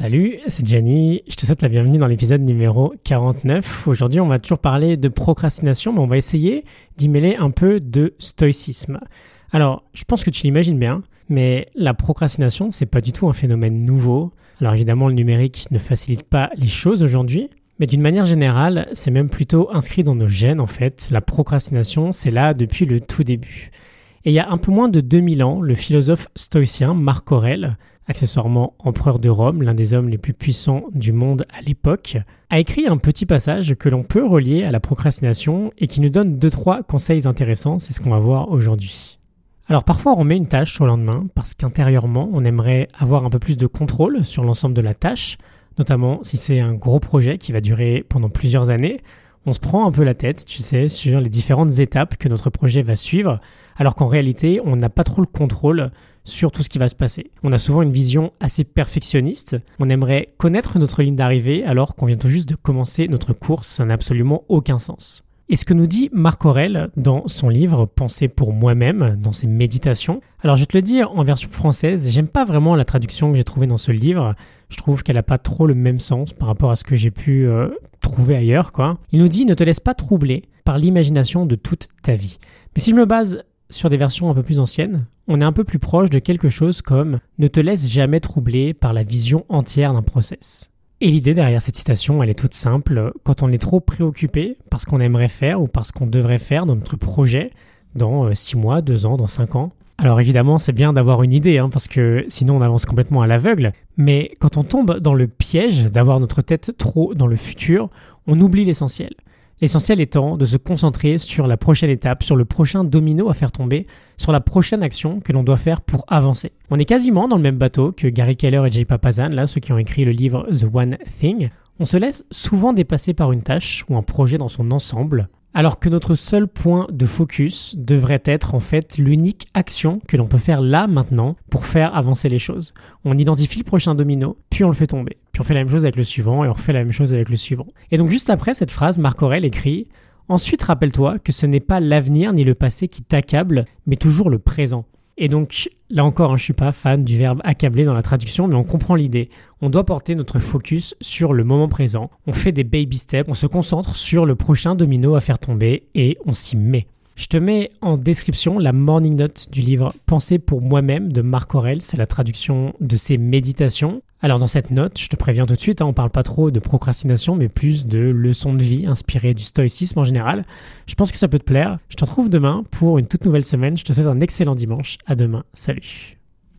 Salut, c'est Jenny. Je te souhaite la bienvenue dans l'épisode numéro 49. Aujourd'hui, on va toujours parler de procrastination, mais on va essayer d'y mêler un peu de stoïcisme. Alors, je pense que tu l'imagines bien, mais la procrastination, c'est pas du tout un phénomène nouveau. Alors évidemment, le numérique ne facilite pas les choses aujourd'hui, mais d'une manière générale, c'est même plutôt inscrit dans nos gènes en fait. La procrastination, c'est là depuis le tout début. Et il y a un peu moins de 2000 ans, le philosophe stoïcien Marc Aurèle accessoirement empereur de Rome, l'un des hommes les plus puissants du monde à l'époque, a écrit un petit passage que l'on peut relier à la procrastination et qui nous donne deux trois conseils intéressants, c'est ce qu'on va voir aujourd'hui. Alors parfois on met une tâche le lendemain parce qu'intérieurement on aimerait avoir un peu plus de contrôle sur l'ensemble de la tâche, notamment si c'est un gros projet qui va durer pendant plusieurs années. On se prend un peu la tête, tu sais, sur les différentes étapes que notre projet va suivre, alors qu'en réalité on n'a pas trop le contrôle sur tout ce qui va se passer. On a souvent une vision assez perfectionniste. On aimerait connaître notre ligne d'arrivée alors qu'on vient tout juste de commencer notre course. Ça n'a absolument aucun sens. Et ce que nous dit Marc Aurel dans son livre Penser pour moi-même, dans ses méditations. Alors je vais te le dire en version française, j'aime pas vraiment la traduction que j'ai trouvée dans ce livre. Je trouve qu'elle n'a pas trop le même sens par rapport à ce que j'ai pu euh, trouver ailleurs. Quoi. Il nous dit ne te laisse pas troubler par l'imagination de toute ta vie. Mais si je me base sur des versions un peu plus anciennes, on est un peu plus proche de quelque chose comme ne te laisse jamais troubler par la vision entière d'un process. Et l'idée derrière cette citation, elle est toute simple. Quand on est trop préoccupé par ce qu'on aimerait faire ou par ce qu'on devrait faire dans notre projet dans 6 euh, mois, 2 ans, dans 5 ans, alors évidemment, c'est bien d'avoir une idée, hein, parce que sinon on avance complètement à l'aveugle. Mais quand on tombe dans le piège d'avoir notre tête trop dans le futur, on oublie l'essentiel. L'essentiel étant de se concentrer sur la prochaine étape, sur le prochain domino à faire tomber, sur la prochaine action que l'on doit faire pour avancer. On est quasiment dans le même bateau que Gary Keller et Jay Papazan, là, ceux qui ont écrit le livre The One Thing. On se laisse souvent dépasser par une tâche ou un projet dans son ensemble, alors que notre seul point de focus devrait être en fait l'unique action que l'on peut faire là maintenant pour faire avancer les choses. On identifie le prochain domino, puis on le fait tomber. Puis on fait la même chose avec le suivant et on refait la même chose avec le suivant. Et donc juste après cette phrase, Marc Aurel écrit Ensuite rappelle-toi que ce n'est pas l'avenir ni le passé qui t'accable, mais toujours le présent. Et donc, là encore, hein, je ne suis pas fan du verbe accabler dans la traduction, mais on comprend l'idée. On doit porter notre focus sur le moment présent. On fait des baby steps, on se concentre sur le prochain domino à faire tomber et on s'y met. Je te mets en description la morning note du livre Penser pour moi-même de Marc Aurel, c'est la traduction de ses méditations. Alors dans cette note, je te préviens tout de suite, hein, on parle pas trop de procrastination, mais plus de leçons de vie inspirées du stoïcisme en général. Je pense que ça peut te plaire. Je te retrouve demain pour une toute nouvelle semaine. Je te souhaite un excellent dimanche. À demain. Salut.